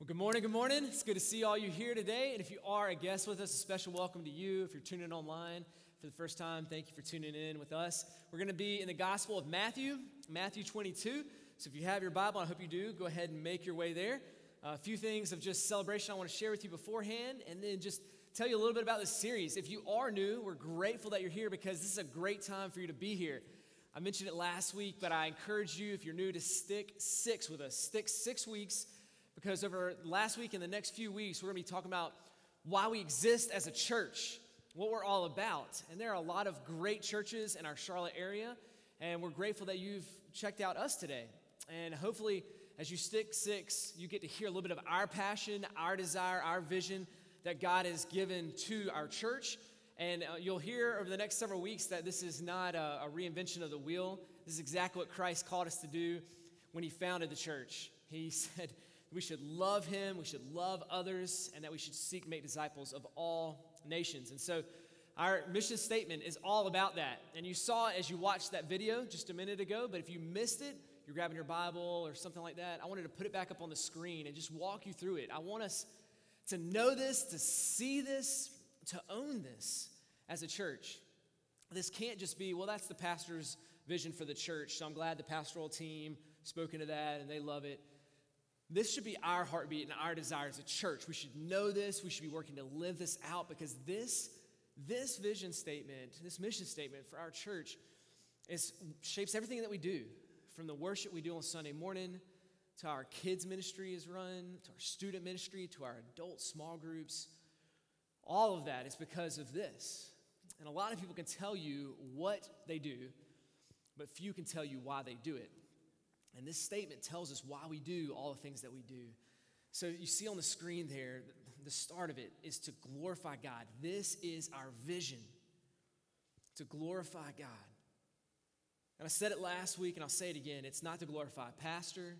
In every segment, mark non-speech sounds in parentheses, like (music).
Well, good morning, good morning. It's good to see all you here today. And if you are a guest with us, a special welcome to you. If you're tuning in online for the first time, thank you for tuning in with us. We're going to be in the Gospel of Matthew, Matthew 22. So if you have your Bible, I hope you do, go ahead and make your way there. Uh, a few things of just celebration I want to share with you beforehand, and then just tell you a little bit about this series. If you are new, we're grateful that you're here because this is a great time for you to be here. I mentioned it last week, but I encourage you, if you're new, to stick six with us. Stick six weeks because over last week and the next few weeks, we're going to be talking about why we exist as a church, what we're all about. And there are a lot of great churches in our Charlotte area, and we're grateful that you've checked out us today. And hopefully, as you stick six, you get to hear a little bit of our passion, our desire, our vision that God has given to our church. And uh, you'll hear over the next several weeks that this is not a, a reinvention of the wheel. This is exactly what Christ called us to do when he founded the church. He (laughs) said, we should love him, we should love others, and that we should seek make disciples of all nations. And so our mission statement is all about that. And you saw it as you watched that video just a minute ago, but if you missed it, you're grabbing your Bible or something like that, I wanted to put it back up on the screen and just walk you through it. I want us to know this, to see this, to own this as a church. This can't just be, well, that's the pastor's vision for the church, so I'm glad the pastoral team spoke into that and they love it. This should be our heartbeat and our desire as a church. We should know this. We should be working to live this out because this, this vision statement, this mission statement for our church is, shapes everything that we do from the worship we do on Sunday morning to our kids' ministry is run, to our student ministry, to our adult small groups. All of that is because of this. And a lot of people can tell you what they do, but few can tell you why they do it. And this statement tells us why we do all the things that we do. So you see on the screen there, the start of it is to glorify God. This is our vision to glorify God. And I said it last week and I'll say it again. It's not to glorify a pastor,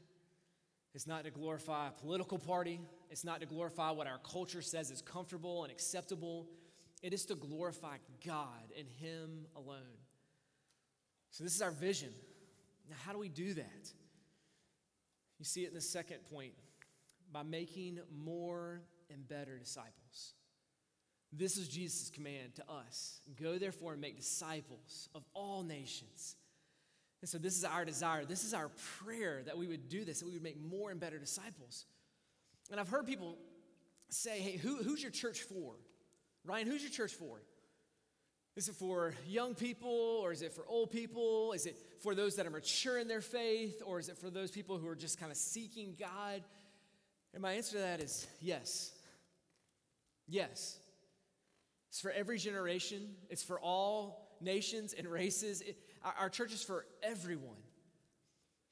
it's not to glorify a political party, it's not to glorify what our culture says is comfortable and acceptable. It is to glorify God and Him alone. So, this is our vision. Now, how do we do that? You see it in the second point by making more and better disciples. This is Jesus' command to us go therefore and make disciples of all nations. And so, this is our desire. This is our prayer that we would do this, that we would make more and better disciples. And I've heard people say, hey, who, who's your church for? Ryan, who's your church for? Is it for young people or is it for old people? Is it for those that are mature in their faith or is it for those people who are just kind of seeking God? And my answer to that is yes. Yes. It's for every generation, it's for all nations and races. It, our, our church is for everyone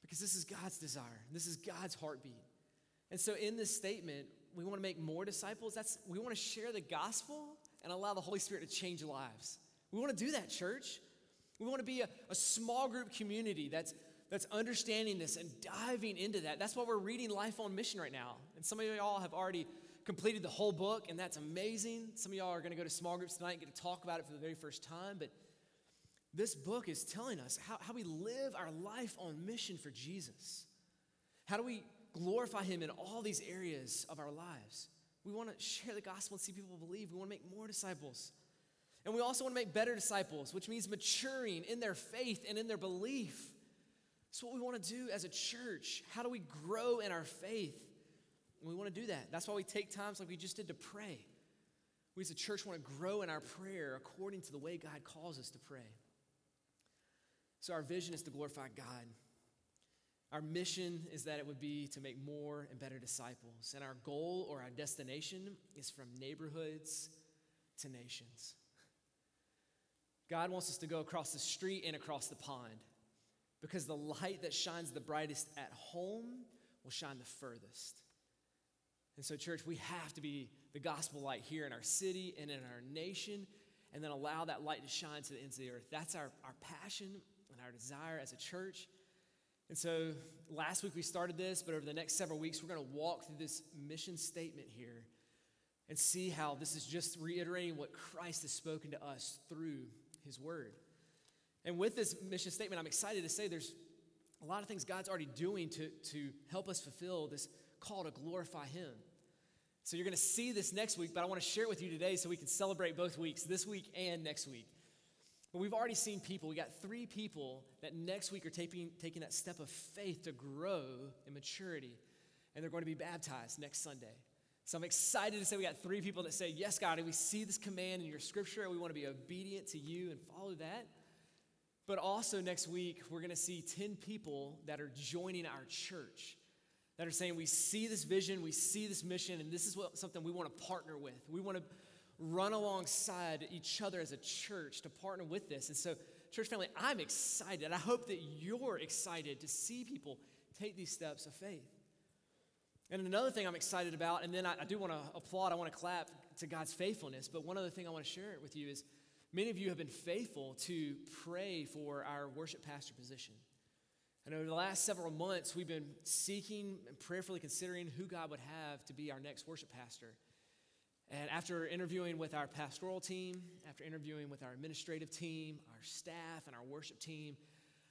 because this is God's desire, this is God's heartbeat. And so in this statement, we want to make more disciples. That's we want to share the gospel and allow the Holy Spirit to change lives. We want to do that, church. We want to be a, a small group community that's, that's understanding this and diving into that. That's why we're reading Life on Mission right now. And some of y'all have already completed the whole book, and that's amazing. Some of y'all are going to go to small groups tonight and get to talk about it for the very first time. But this book is telling us how, how we live our life on mission for Jesus. How do we glorify Him in all these areas of our lives? We want to share the gospel and see people believe. We want to make more disciples. And we also want to make better disciples, which means maturing in their faith and in their belief. That's what we want to do as a church. How do we grow in our faith? And we want to do that. That's why we take times like we just did to pray. We as a church want to grow in our prayer according to the way God calls us to pray. So our vision is to glorify God. Our mission is that it would be to make more and better disciples. And our goal or our destination is from neighborhoods to nations. God wants us to go across the street and across the pond because the light that shines the brightest at home will shine the furthest. And so, church, we have to be the gospel light here in our city and in our nation, and then allow that light to shine to the ends of the earth. That's our, our passion and our desire as a church. And so, last week we started this, but over the next several weeks, we're going to walk through this mission statement here and see how this is just reiterating what Christ has spoken to us through his word. And with this mission statement, I'm excited to say there's a lot of things God's already doing to, to help us fulfill this call to glorify Him. So you're going to see this next week, but I want to share it with you today so we can celebrate both weeks, this week and next week. But we've already seen people. We got three people that next week are taking, taking that step of faith to grow in maturity, and they're going to be baptized next Sunday. So I'm excited to say we got three people that say, Yes, God, and we see this command in your scripture, and we want to be obedient to you and follow that. But also next week, we're going to see 10 people that are joining our church that are saying, We see this vision, we see this mission, and this is what, something we want to partner with. We want to run alongside each other as a church to partner with this. And so, church family, I'm excited. I hope that you're excited to see people take these steps of faith. And another thing I'm excited about, and then I, I do want to applaud, I want to clap to God's faithfulness, but one other thing I want to share with you is many of you have been faithful to pray for our worship pastor position. And over the last several months, we've been seeking and prayerfully considering who God would have to be our next worship pastor. And after interviewing with our pastoral team, after interviewing with our administrative team, our staff, and our worship team,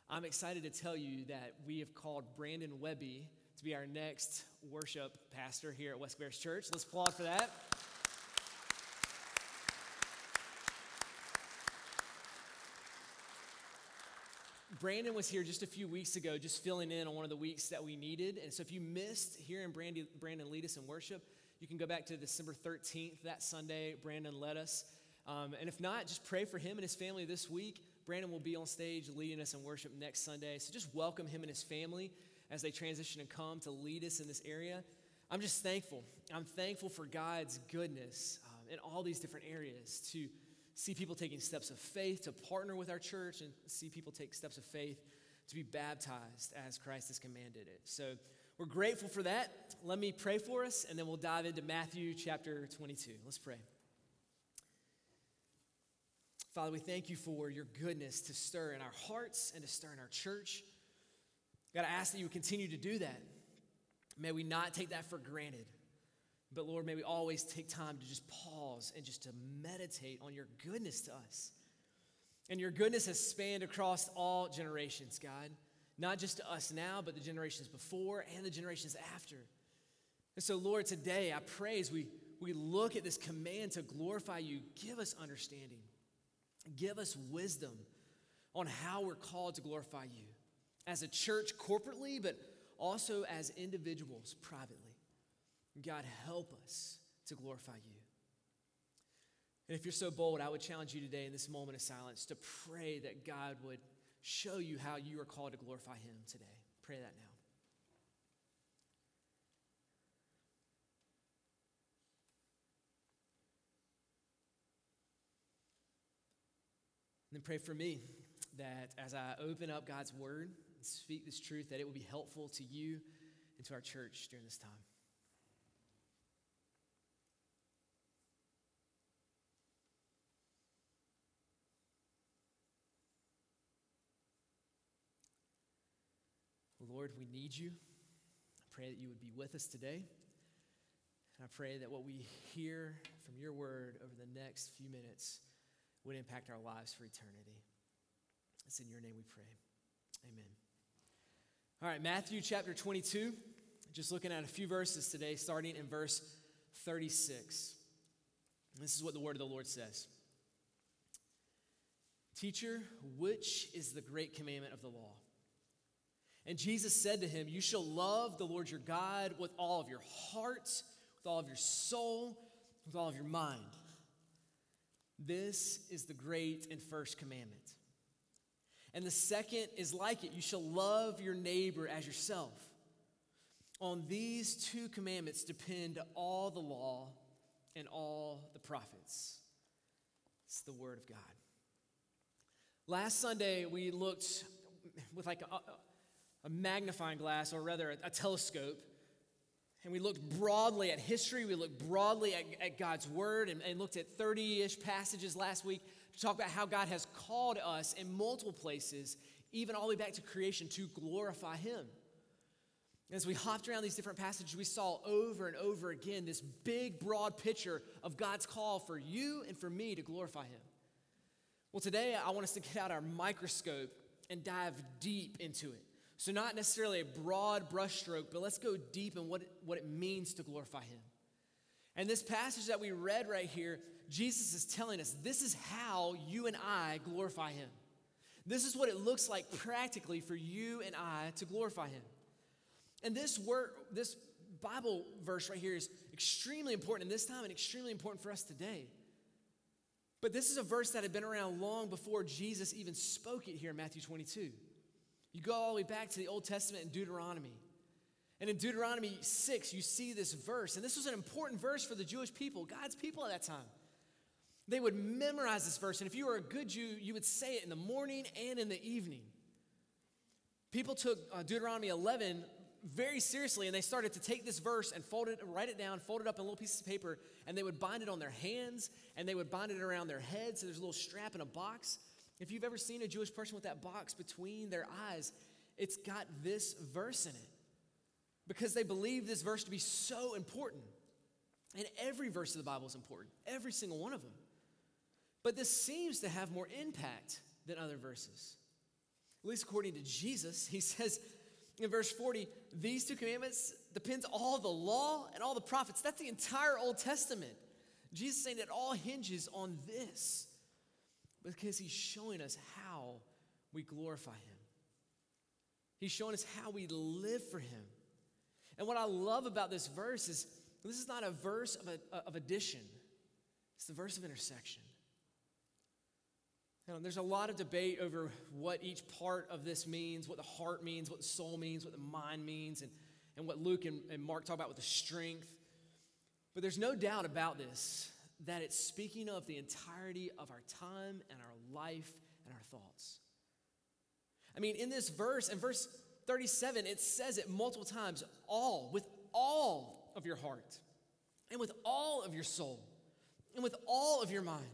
I'm excited to tell you that we have called Brandon Webby to be our next worship pastor here at West Bears Church. Let's applaud for that. Brandon was here just a few weeks ago, just filling in on one of the weeks that we needed. And so if you missed hearing Brandon, Brandon lead us in worship, you can go back to December 13th, that Sunday. Brandon led us. Um, and if not, just pray for him and his family this week. Brandon will be on stage leading us in worship next Sunday. So just welcome him and his family as they transition and come to lead us in this area. I'm just thankful. I'm thankful for God's goodness um, in all these different areas to see people taking steps of faith to partner with our church and see people take steps of faith to be baptized as Christ has commanded it. So we're grateful for that. Let me pray for us, and then we'll dive into Matthew chapter 22. Let's pray. Father, we thank you for your goodness to stir in our hearts and to stir in our church. God, I ask that you continue to do that. May we not take that for granted. But Lord, may we always take time to just pause and just to meditate on your goodness to us. And your goodness has spanned across all generations, God. Not just to us now, but the generations before and the generations after. And so, Lord, today I pray as we, we look at this command to glorify you, give us understanding, give us wisdom on how we're called to glorify you as a church corporately, but also as individuals privately. God, help us to glorify you. And if you're so bold, I would challenge you today in this moment of silence to pray that God would show you how you are called to glorify Him today. Pray that now. And then pray for me that as I open up God's word speak this truth, that it will be helpful to you and to our church during this time. Lord, we need you. I pray that you would be with us today. And I pray that what we hear from your word over the next few minutes would impact our lives for eternity. It's in your name we pray. Amen. All right, Matthew chapter 22. Just looking at a few verses today, starting in verse 36. This is what the word of the Lord says Teacher, which is the great commandment of the law? And Jesus said to him, You shall love the Lord your God with all of your heart, with all of your soul, with all of your mind. This is the great and first commandment. And the second is like it you shall love your neighbor as yourself. On these two commandments depend all the law and all the prophets. It's the Word of God. Last Sunday, we looked with like a, a magnifying glass, or rather a, a telescope, and we looked broadly at history, we looked broadly at, at God's Word, and, and looked at 30 ish passages last week talk about how God has called us in multiple places, even all the way back to creation, to glorify Him. As we hopped around these different passages, we saw over and over again this big, broad picture of God's call for you and for me to glorify Him. Well, today I want us to get out our microscope and dive deep into it So, not necessarily a broad brushstroke, but let's go deep in what it, what it means to glorify Him. And this passage that we read right here, Jesus is telling us this is how you and I glorify Him. This is what it looks like practically for you and I to glorify Him. And this word, this Bible verse right here is extremely important in this time and extremely important for us today. But this is a verse that had been around long before Jesus even spoke it here in Matthew 22. You go all the way back to the Old Testament in Deuteronomy. And in Deuteronomy 6, you see this verse. And this was an important verse for the Jewish people, God's people at that time. They would memorize this verse. And if you were a good Jew, you would say it in the morning and in the evening. People took uh, Deuteronomy 11 very seriously and they started to take this verse and fold it, write it down, fold it up in little pieces of paper, and they would bind it on their hands and they would bind it around their heads. So there's a little strap in a box. If you've ever seen a Jewish person with that box between their eyes, it's got this verse in it because they believe this verse to be so important. And every verse of the Bible is important, every single one of them. But this seems to have more impact than other verses. At least according to Jesus, he says in verse 40, these two commandments depends all the law and all the prophets. That's the entire Old Testament. Jesus saying it all hinges on this because he's showing us how we glorify him. He's showing us how we live for him. And what I love about this verse is this is not a verse of, a, of addition, it's the verse of intersection. There's a lot of debate over what each part of this means, what the heart means, what the soul means, what the mind means, and, and what Luke and, and Mark talk about with the strength. But there's no doubt about this that it's speaking of the entirety of our time and our life and our thoughts. I mean, in this verse, in verse 37, it says it multiple times all, with all of your heart, and with all of your soul, and with all of your mind.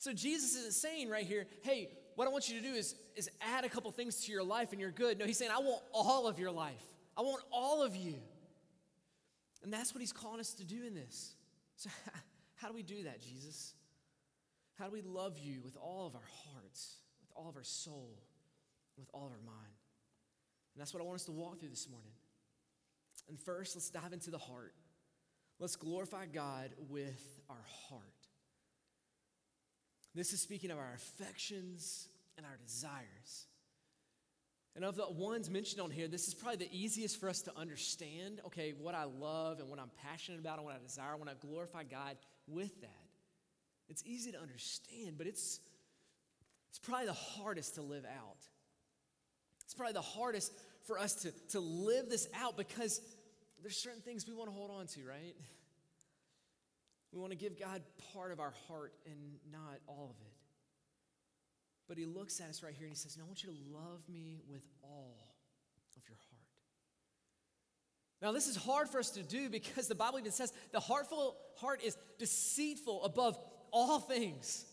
So Jesus isn't saying right here, hey, what I want you to do is, is add a couple things to your life and you're good. No, he's saying, I want all of your life. I want all of you. And that's what he's calling us to do in this. So, (laughs) how do we do that, Jesus? How do we love you with all of our hearts, with all of our soul, with all of our mind? And that's what I want us to walk through this morning. And first, let's dive into the heart. Let's glorify God with our heart. This is speaking of our affections and our desires. And of the ones mentioned on here, this is probably the easiest for us to understand. Okay, what I love and what I'm passionate about and what I desire, when I glorify God with that. It's easy to understand, but it's, it's probably the hardest to live out. It's probably the hardest for us to, to live this out because there's certain things we want to hold on to, right? We want to give God part of our heart and not all of it. But he looks at us right here and he says, No, I want you to love me with all of your heart. Now, this is hard for us to do because the Bible even says the heartful heart is deceitful above all things.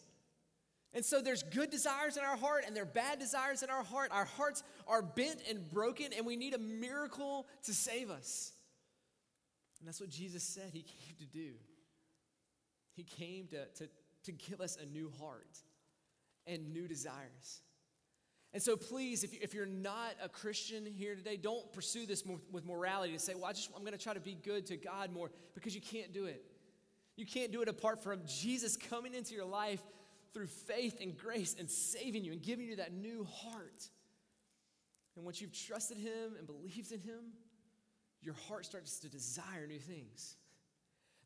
And so there's good desires in our heart and there are bad desires in our heart. Our hearts are bent and broken, and we need a miracle to save us. And that's what Jesus said he came to do. He came to, to, to give us a new heart and new desires. And so, please, if, you, if you're not a Christian here today, don't pursue this with morality to say, well, I just, I'm going to try to be good to God more because you can't do it. You can't do it apart from Jesus coming into your life through faith and grace and saving you and giving you that new heart. And once you've trusted Him and believed in Him, your heart starts to desire new things.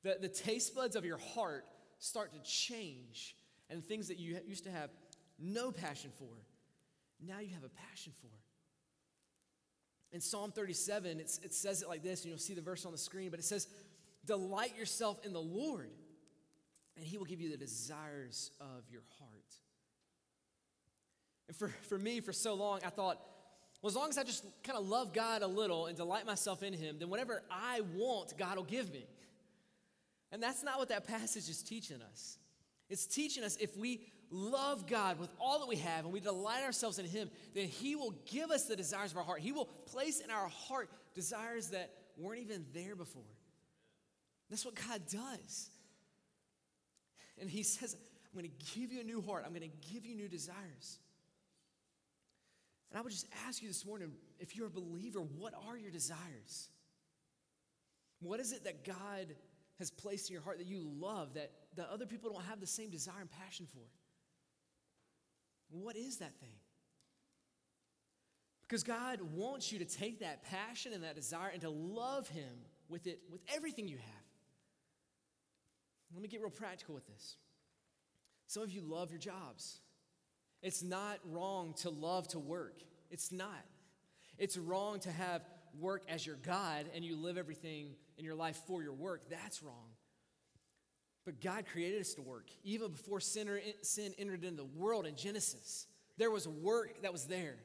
The, the taste buds of your heart start to change, and things that you used to have no passion for, now you have a passion for. In Psalm 37, it says it like this, and you'll see the verse on the screen, but it says, Delight yourself in the Lord, and he will give you the desires of your heart. And for, for me, for so long, I thought, well, as long as I just kind of love God a little and delight myself in him, then whatever I want, God will give me. And that's not what that passage is teaching us. It's teaching us if we love God with all that we have and we delight ourselves in Him, then He will give us the desires of our heart. He will place in our heart desires that weren't even there before. That's what God does. And He says, I'm going to give you a new heart, I'm going to give you new desires. And I would just ask you this morning if you're a believer, what are your desires? What is it that God has placed in your heart that you love that, that other people don't have the same desire and passion for? What is that thing? Because God wants you to take that passion and that desire and to love Him with it, with everything you have. Let me get real practical with this. Some of you love your jobs. It's not wrong to love to work. It's not. It's wrong to have work as your God and you live everything in your life for your work. That's wrong. But God created us to work. Even before sin, entered into the world in Genesis, there was work that was there.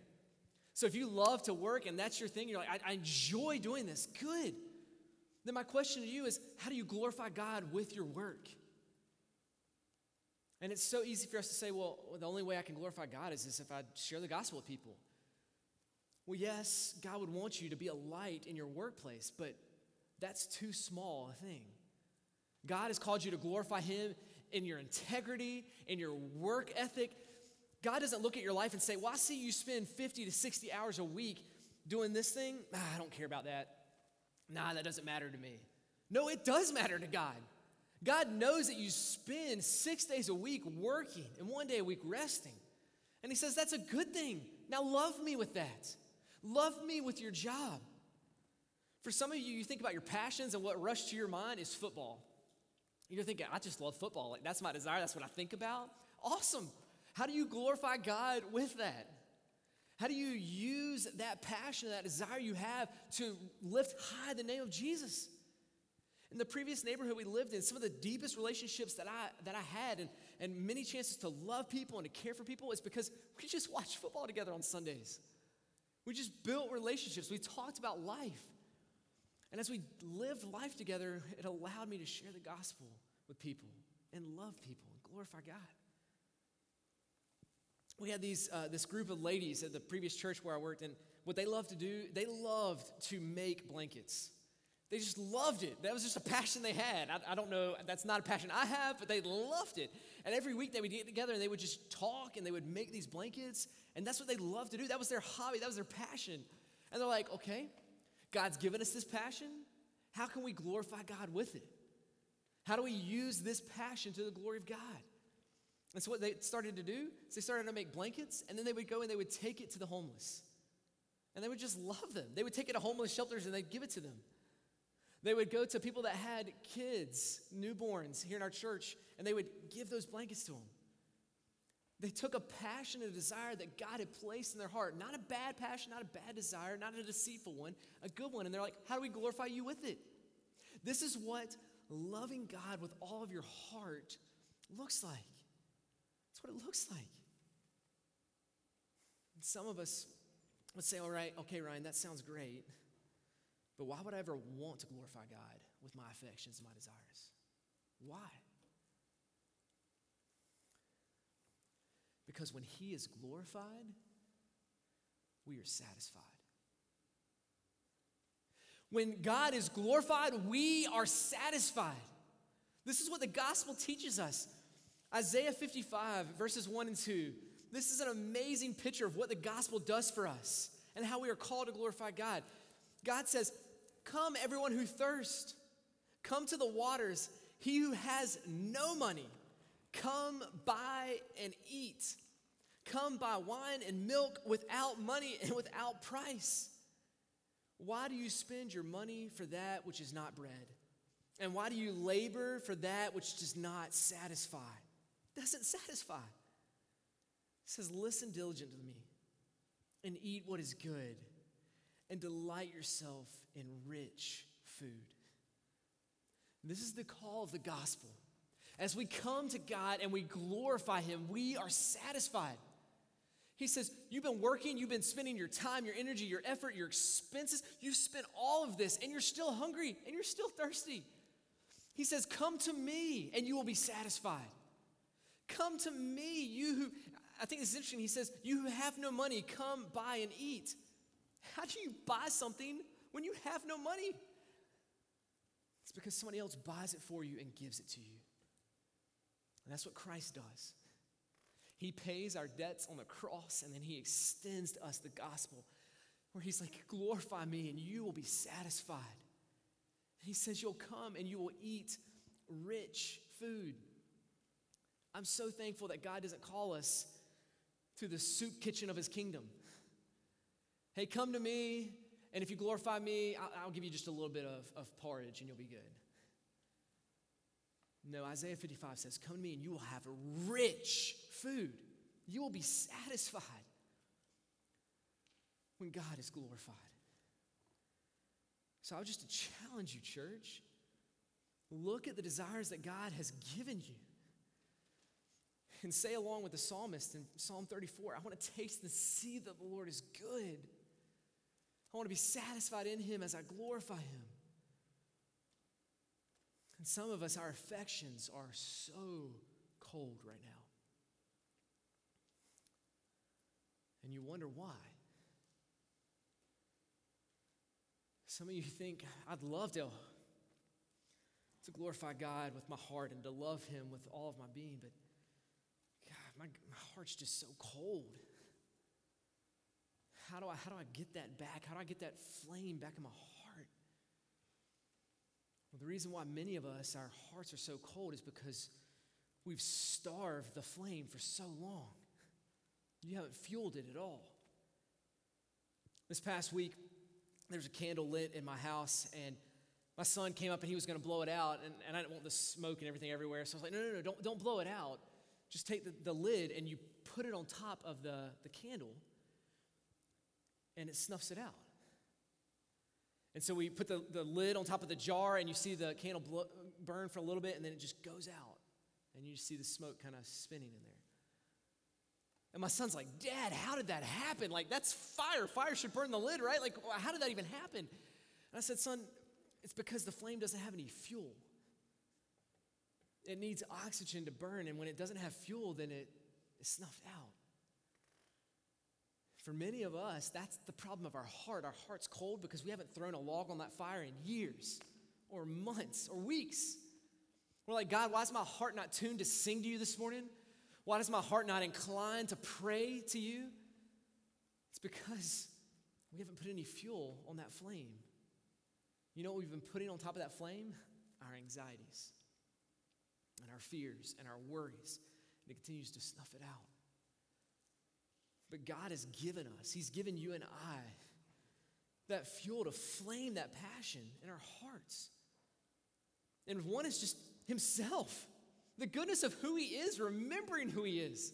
So if you love to work and that's your thing, you're like, I, I enjoy doing this, good. Then my question to you is how do you glorify God with your work? And it's so easy for us to say, well, the only way I can glorify God is this if I share the gospel with people. Well, yes, God would want you to be a light in your workplace, but that's too small a thing. God has called you to glorify Him in your integrity, in your work ethic. God doesn't look at your life and say, Well, I see you spend 50 to 60 hours a week doing this thing. Ah, I don't care about that. Nah, that doesn't matter to me. No, it does matter to God. God knows that you spend six days a week working and one day a week resting. And He says, That's a good thing. Now love me with that. Love me with your job. For some of you, you think about your passions, and what rushed to your mind is football. You're thinking, I just love football. Like, that's my desire. That's what I think about. Awesome. How do you glorify God with that? How do you use that passion, that desire you have to lift high the name of Jesus? In the previous neighborhood we lived in, some of the deepest relationships that I, that I had and, and many chances to love people and to care for people is because we just watched football together on Sundays. We just built relationships. We talked about life. And as we lived life together, it allowed me to share the gospel with people and love people and glorify God. We had these, uh, this group of ladies at the previous church where I worked, and what they loved to do, they loved to make blankets. They just loved it. That was just a passion they had. I, I, don't know, that's not a passion I have, but they loved it. And every week they would get together and they would just talk and they would make these blankets. And that's what they loved to do. That was their hobby, that was their passion. And they're like, okay, God's given us this passion. How can we glorify God with it? How do we use this passion to the glory of God? And so, what they started to do is they started to make blankets, and then they would go and they would take it to the homeless. And they would just love them. They would take it to homeless shelters and they'd give it to them. They would go to people that had kids, newborns here in our church, and they would give those blankets to them. They took a passion and a desire that God had placed in their heart. Not a bad passion, not a bad desire, not a deceitful one, a good one. And they're like, how do we glorify you with it? This is what loving God with all of your heart looks like. That's what it looks like. And some of us would say, all right, okay, Ryan, that sounds great. But why would I ever want to glorify God with my affections and my desires? Why? Because when He is glorified, we are satisfied. When God is glorified, we are satisfied. This is what the gospel teaches us. Isaiah 55, verses 1 and 2. This is an amazing picture of what the gospel does for us and how we are called to glorify God. God says, Come, everyone who thirsts, come to the waters. He who has no money, come buy and eat. Come buy wine and milk without money and without price. Why do you spend your money for that which is not bread? And why do you labor for that which does not satisfy? Doesn't satisfy. It says, Listen diligently to me and eat what is good and delight yourself in rich food. This is the call of the gospel. As we come to God and we glorify Him, we are satisfied. He says, You've been working, you've been spending your time, your energy, your effort, your expenses. You've spent all of this and you're still hungry and you're still thirsty. He says, Come to me and you will be satisfied. Come to me, you who, I think this is interesting. He says, You who have no money, come buy and eat. How do you buy something when you have no money? It's because somebody else buys it for you and gives it to you. And that's what Christ does. He pays our debts on the cross, and then He extends to us the gospel where He's like, Glorify me, and you will be satisfied. And He says, You'll come and you will eat rich food. I'm so thankful that God doesn't call us to the soup kitchen of His kingdom. Hey, come to me, and if you glorify me, I'll, I'll give you just a little bit of, of porridge and you'll be good. No, Isaiah 55 says, Come to me and you will have rich food. You will be satisfied when God is glorified. So I would just to challenge you, church. Look at the desires that God has given you. And say along with the psalmist in Psalm 34, I want to taste and see that the Lord is good. I want to be satisfied in Him as I glorify Him. And some of us, our affections are so cold right now. And you wonder why. Some of you think, I'd love to, to glorify God with my heart and to love Him with all of my being, but God, my, my heart's just so cold. How do, I, how do I get that back? How do I get that flame back in my heart? Well, the reason why many of us, our hearts are so cold is because we've starved the flame for so long. You haven't fueled it at all. This past week, there was a candle lit in my house, and my son came up and he was going to blow it out, and, and I didn't want the smoke and everything everywhere. So I was like, no, no, no, don't, don't blow it out. Just take the, the lid and you put it on top of the, the candle, and it snuffs it out. And so we put the, the lid on top of the jar, and you see the candle blow, burn for a little bit, and then it just goes out. And you just see the smoke kind of spinning in there. And my son's like, Dad, how did that happen? Like, that's fire. Fire should burn the lid, right? Like, how did that even happen? And I said, Son, it's because the flame doesn't have any fuel. It needs oxygen to burn, and when it doesn't have fuel, then it is snuffed out. For many of us, that's the problem of our heart. Our heart's cold because we haven't thrown a log on that fire in years or months or weeks. We're like, God, why is my heart not tuned to sing to you this morning? Why does my heart not incline to pray to you? It's because we haven't put any fuel on that flame. You know what we've been putting on top of that flame? Our anxieties and our fears and our worries. And it continues to snuff it out. But God has given us, He's given you and I that fuel to flame that passion in our hearts. And one is just Himself, the goodness of who He is, remembering who He is.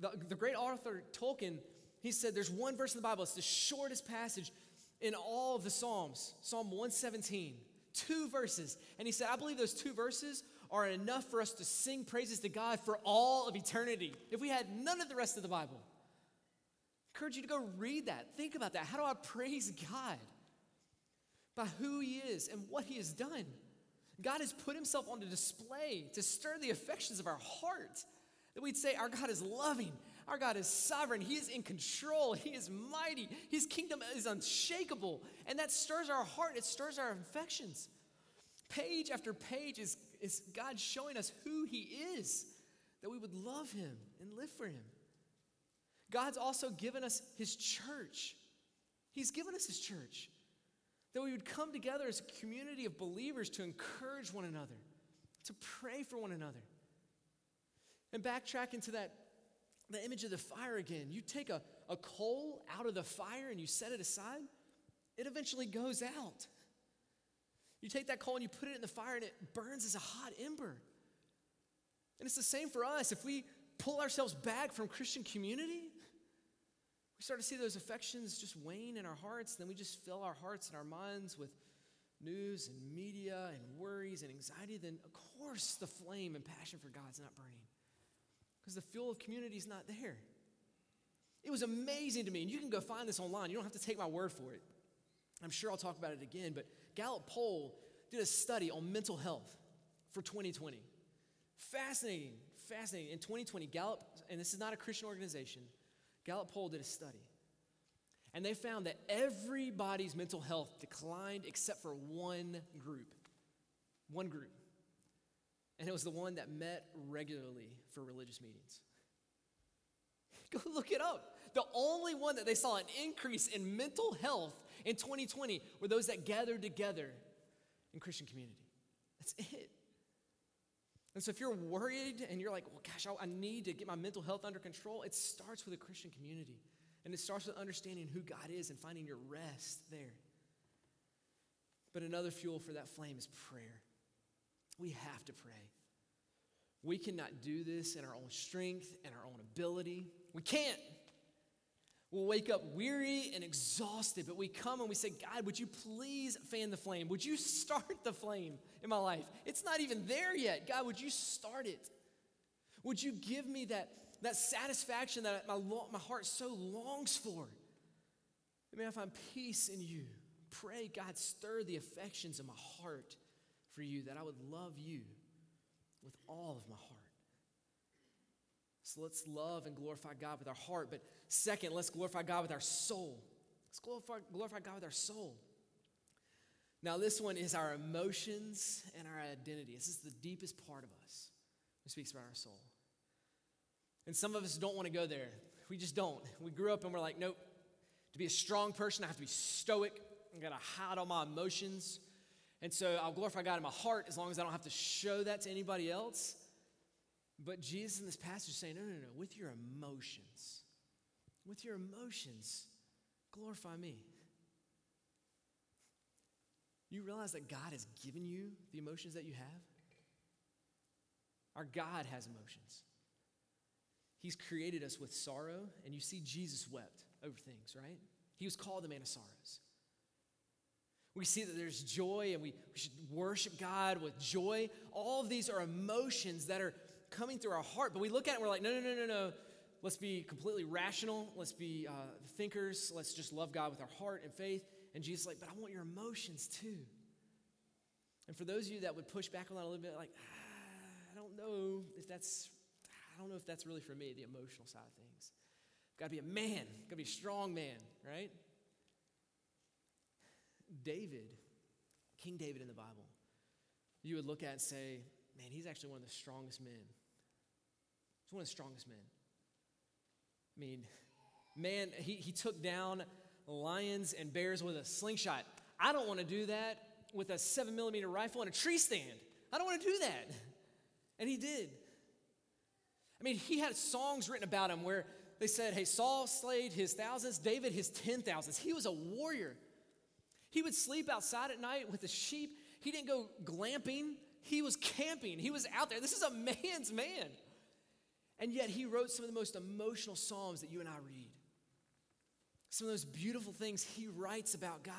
The, the great author Tolkien, he said there's one verse in the Bible, it's the shortest passage in all of the Psalms, Psalm 117, two verses. And he said, I believe those two verses are enough for us to sing praises to God for all of eternity. If we had none of the rest of the Bible, I encourage you to go read that. Think about that. How do I praise God? By who He is and what He has done. God has put Himself on display to stir the affections of our heart. That we'd say, Our God is loving, our God is sovereign. He is in control. He is mighty. His kingdom is unshakable. And that stirs our heart, it stirs our affections. Page after page is, is God showing us who He is, that we would love Him and live for Him. God's also given us His church. He's given us His church. That we would come together as a community of believers to encourage one another, to pray for one another. And backtrack into that the image of the fire again. You take a, a coal out of the fire and you set it aside, it eventually goes out. You take that coal and you put it in the fire and it burns as a hot ember. And it's the same for us. If we pull ourselves back from Christian community, we start to see those affections just wane in our hearts. Then we just fill our hearts and our minds with news and media and worries and anxiety. Then, of course, the flame and passion for God's not burning because the fuel of community is not there. It was amazing to me, and you can go find this online. You don't have to take my word for it. I'm sure I'll talk about it again, but Gallup Poll did a study on mental health for 2020. Fascinating, fascinating. In 2020, Gallup, and this is not a Christian organization, Gallup Poll did a study. And they found that everybody's mental health declined except for one group. One group. and it was the one that met regularly for religious meetings. (laughs) Go look it up. The only one that they saw an increase in mental health in 2020 were those that gathered together in Christian community. That's it. And so if you're worried and you're like, well, gosh, I, I need to get my mental health under control, it starts with a Christian community. And it starts with understanding who God is and finding your rest there. But another fuel for that flame is prayer. We have to pray. We cannot do this in our own strength and our own ability. We can't. We'll wake up weary and exhausted, but we come and we say, God, would you please fan the flame? Would you start the flame in my life? It's not even there yet. God, would you start it? Would you give me that, that satisfaction that my, my heart so longs for? May I find peace in you. Pray, God, stir the affections of my heart for you, that I would love you with all of my heart. So let's love and glorify God with our heart. But second, let's glorify God with our soul. Let's glorify, glorify God with our soul. Now, this one is our emotions and our identity. This is the deepest part of us. It speaks about our soul. And some of us don't want to go there. We just don't. We grew up and we're like, nope. To be a strong person, I have to be stoic. I gotta hide all my emotions. And so I'll glorify God in my heart as long as I don't have to show that to anybody else. But Jesus in this passage is saying, no, no, no, with your emotions, with your emotions, glorify me. You realize that God has given you the emotions that you have? Our God has emotions. He's created us with sorrow, and you see Jesus wept over things, right? He was called the man of sorrows. We see that there's joy, and we, we should worship God with joy. All of these are emotions that are coming through our heart, but we look at it and we're like, no, no, no, no, no. Let's be completely rational. Let's be uh, thinkers. Let's just love God with our heart and faith. And Jesus is like, but I want your emotions too. And for those of you that would push back on that a little bit, like, ah, I don't know if that's, I don't know if that's really for me, the emotional side of things. Got to be a man. Got to be a strong man, right? David, King David in the Bible, you would look at and say, man, he's actually one of the strongest men. He's one of the strongest men. I mean, man, he, he took down lions and bears with a slingshot. I don't want to do that with a seven millimeter rifle and a tree stand. I don't want to do that. (laughs) And he did. I mean, he had songs written about him where they said, hey, Saul slayed his thousands, David his ten thousands. He was a warrior. He would sleep outside at night with the sheep. He didn't go glamping. He was camping, he was out there. This is a (laughs) man's man. And yet he wrote some of the most emotional Psalms that you and I read. Some of those beautiful things he writes about God.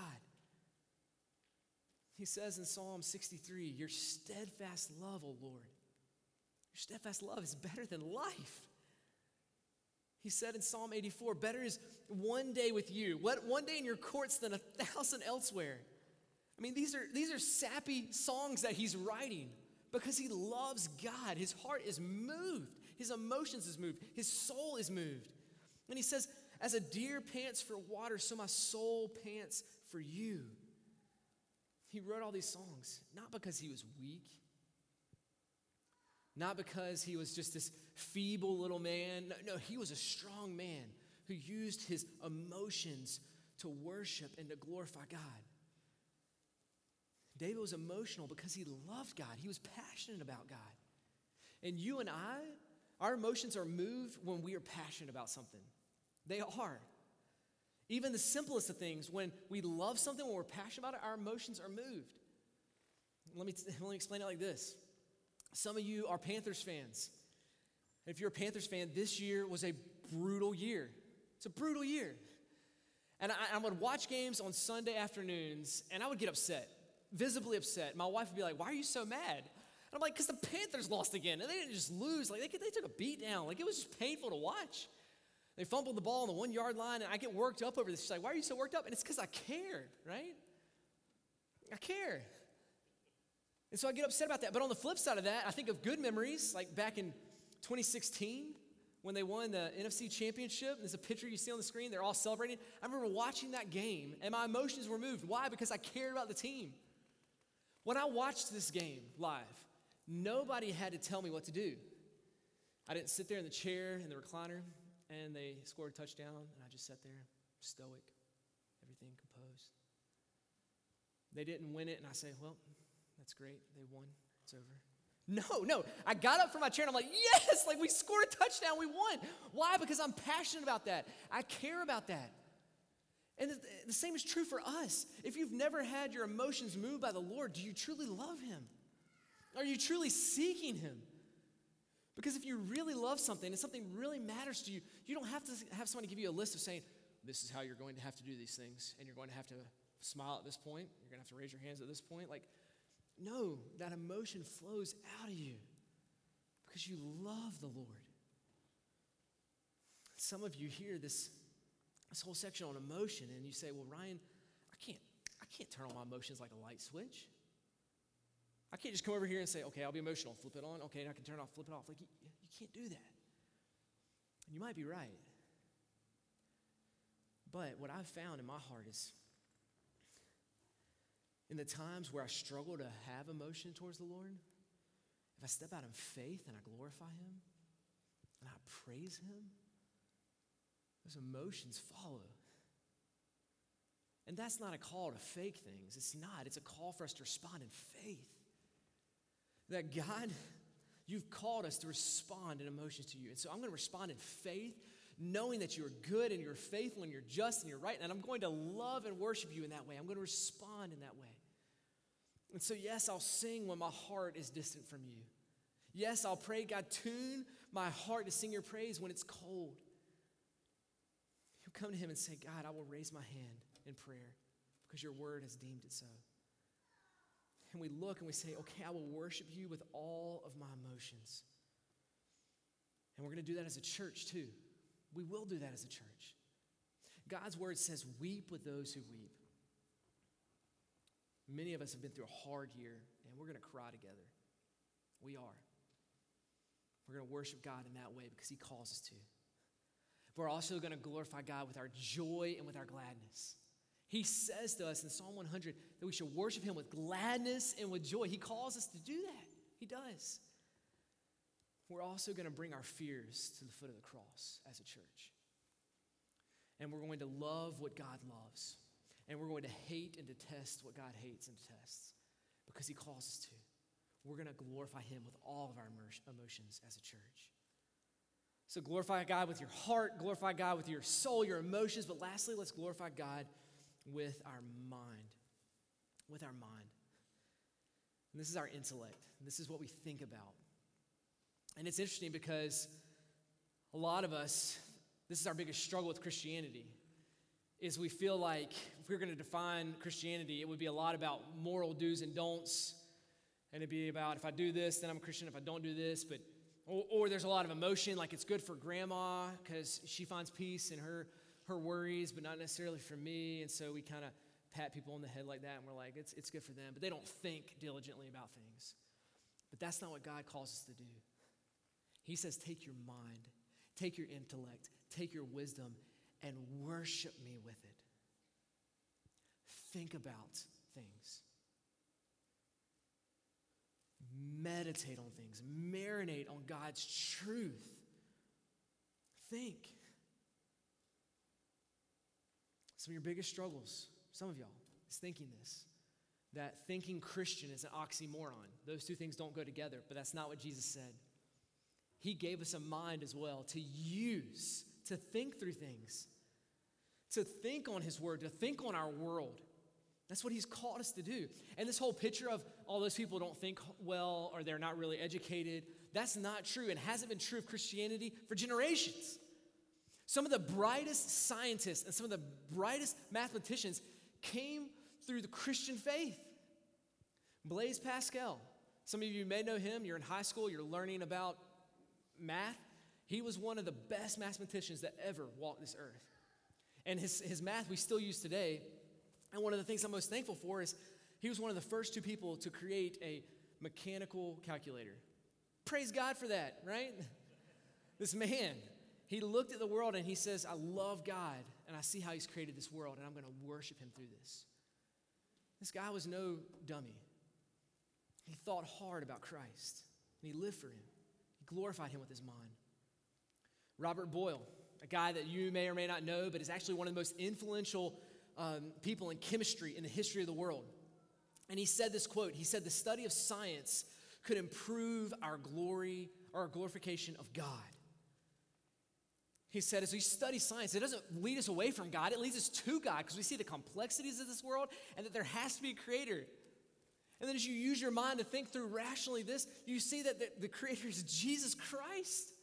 He says in Psalm 63, Your steadfast love, O Lord, your steadfast love is better than life. He said in Psalm 84, Better is one day with you. What one day in your courts than a thousand elsewhere. I mean, these are, these are sappy songs that he's writing because he loves God. His heart is moved, his emotions is moved, his soul is moved. And he says, As a deer pants for water, so my soul pants for you. He wrote all these songs not because he was weak, not because he was just this feeble little man. No, no, he was a strong man who used his emotions to worship and to glorify God. David was emotional because he loved God, he was passionate about God. And you and I, our emotions are moved when we are passionate about something. They are. Even the simplest of things, when we love something, when we're passionate about it, our emotions are moved. Let me, (laughs) let me explain it like this. Some of you are Panthers fans. If you're a Panthers fan, this year was a brutal year. It's a brutal year. And I, I would watch games on Sunday afternoons, and I would get upset visibly upset. My wife would be like, Why are you so mad? And I'm like, Because the Panthers lost again. And they didn't just lose, like, they, they took a beat down. Like, it was just painful to watch. They fumbled the ball on the one yard line, and I get worked up over this. She's like, Why are you so worked up? And it's because I care, right? I care. And so I get upset about that. But on the flip side of that, I think of good memories, like back in 2016 when they won the NFC championship. There's a picture you see on the screen. They're all celebrating. I remember watching that game, and my emotions were moved. Why? Because I cared about the team. When I watched this game live, nobody had to tell me what to do. I didn't sit there in the chair in the recliner and they scored a touchdown and I just sat there stoic, everything composed. They didn't win it and I say, well, that's great. They won. It's over. No, no. I got up from my chair and I'm like, yes, like we scored a touchdown. We won. Why? Because I'm passionate about that. I care about that. And the same is true for us. If you've never had your emotions moved by the Lord, do you truly love Him? Are you truly seeking Him? Because if you really love something and something really matters to you, you don't have to have somebody give you a list of saying, this is how you're going to have to do these things, and you're going to have to smile at this point, you're going to have to raise your hands at this point. Like, no, that emotion flows out of you because you love the Lord. Some of you hear this, this whole section on emotion, and you say, Well, Ryan, I can't, I can't turn on my emotions like a light switch. I can't just come over here and say, okay, I'll be emotional, flip it on, okay, and I can turn it off, flip it off. Like, you, you can't do that. And you might be right. But what I've found in my heart is in the times where I struggle to have emotion towards the Lord, if I step out in faith and I glorify Him and I praise Him, those emotions follow. And that's not a call to fake things. It's not. It's a call for us to respond in faith. That God, you've called us to respond in emotions to you. And so I'm going to respond in faith, knowing that you're good and you're faithful and you're just and you're right. And I'm going to love and worship you in that way. I'm going to respond in that way. And so, yes, I'll sing when my heart is distant from you. Yes, I'll pray, God, tune my heart to sing your praise when it's cold. Come to Him and say, God, I will raise my hand in prayer because your word has deemed it so and we look and we say, okay, I will worship you with all of my emotions. And we're going to do that as a church too. We will do that as a church. God's word says, weep with those who weep. Many of us have been through a hard year, and we're going to cry together. We are. We're going to worship God in that way because He calls us to. We're also going to glorify God with our joy and with our gladness. He says to us in Psalm 100 that we should worship Him with gladness and with joy. He calls us to do that. He does. We're also going to bring our fears to the foot of the cross as a church. And we're going to love what God loves. And we're going to hate and detest what God hates and detests because He calls us to. We're going to glorify Him with all of our emotions as a church. So glorify God with your heart, glorify God with your soul, your emotions, but lastly, let's glorify God with our mind. With our mind. And this is our intellect. This is what we think about. And it's interesting because a lot of us, this is our biggest struggle with Christianity, is we feel like if we are going to define Christianity, it would be a lot about moral do's and don'ts. And it'd be about if I do this, then I'm a Christian. If I don't do this, but or, or there's a lot of emotion, like it's good for grandma because she finds peace in her her worries, but not necessarily for me. And so we kind of pat people on the head like that, and we're like, it's, it's good for them. But they don't think diligently about things. But that's not what God calls us to do. He says, take your mind, take your intellect, take your wisdom, and worship me with it. Think about things. Meditate on things. Marinate on God's truth. Think. Some of your biggest struggles, some of y'all, is thinking this that thinking Christian is an oxymoron. Those two things don't go together, but that's not what Jesus said. He gave us a mind as well to use, to think through things, to think on His Word, to think on our world. That's what He's called us to do. And this whole picture of all those people don't think well or they're not really educated, that's not true and hasn't been true of Christianity for generations. Some of the brightest scientists and some of the brightest mathematicians came through the Christian faith. Blaise Pascal, some of you may know him. You're in high school, you're learning about math. He was one of the best mathematicians that ever walked this earth. And his, his math we still use today. And one of the things I'm most thankful for is he was one of the first two people to create a mechanical calculator. Praise God for that, right? (laughs) This man, he looked at the world and he says, I love God and I see how he's created this world and I'm going to worship him through this. This guy was no dummy. He thought hard about Christ and he lived for him. He glorified him with his mind. Robert Boyle, a guy that you may or may not know, but is actually one of the most influential um, people in chemistry in the history of the world. And he said this quote He said, The study of science could improve our glory or our glorification of God. He said, as we study science, it doesn't lead us away from God, it leads us to God because we see the complexities of this world and that there has to be a creator. And then as you use your mind to think through rationally this, you see that the, the creator is Jesus Christ.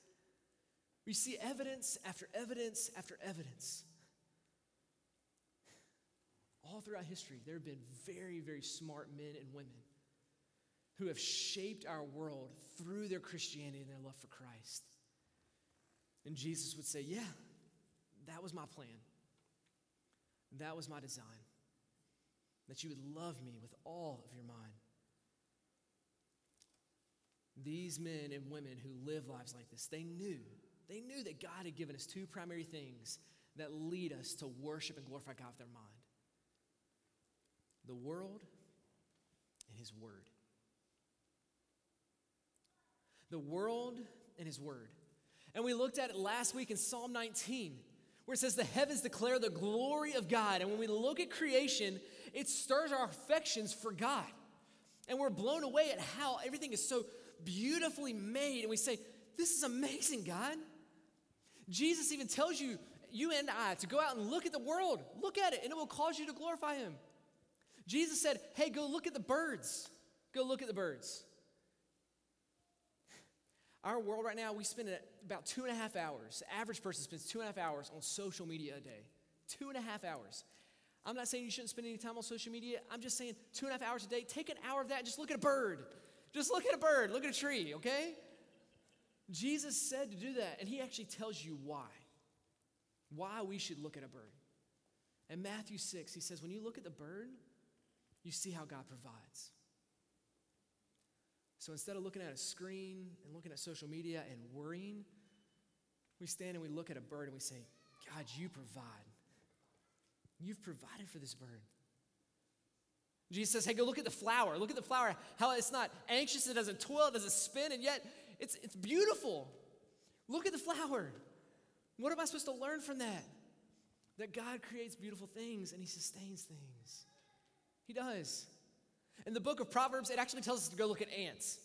We see evidence after evidence after evidence. All throughout history, there have been very, very smart men and women who have shaped our world through their Christianity and their love for Christ. And Jesus would say, Yeah, that was my plan. That was my design. That you would love me with all of your mind. These men and women who live lives like this, they knew, they knew that God had given us two primary things that lead us to worship and glorify God with their mind the world and His Word. The world and His Word. And we looked at it last week in Psalm 19, where it says, The heavens declare the glory of God. And when we look at creation, it stirs our affections for God. And we're blown away at how everything is so beautifully made. And we say, This is amazing, God. Jesus even tells you, you and I, to go out and look at the world. Look at it, and it will cause you to glorify Him. Jesus said, Hey, go look at the birds. Go look at the birds. Our world right now, we spend about two and a half hours. The average person spends two and a half hours on social media a day. Two and a half hours. I'm not saying you shouldn't spend any time on social media. I'm just saying two and a half hours a day. Take an hour of that just look at a bird. Just look at a bird. Look at a tree, okay? Jesus said to do that, and he actually tells you why. Why we should look at a bird. In Matthew 6, he says, when you look at the bird, you see how God provides. So instead of looking at a screen and looking at social media and worrying, we stand and we look at a bird and we say, God, you provide. You've provided for this bird. Jesus says, hey, go look at the flower. Look at the flower, how it's not anxious, it doesn't toil, it doesn't spin, and yet it's, it's beautiful. Look at the flower. What am I supposed to learn from that? That God creates beautiful things and He sustains things. He does. In the book of Proverbs, it actually tells us to go look at ants.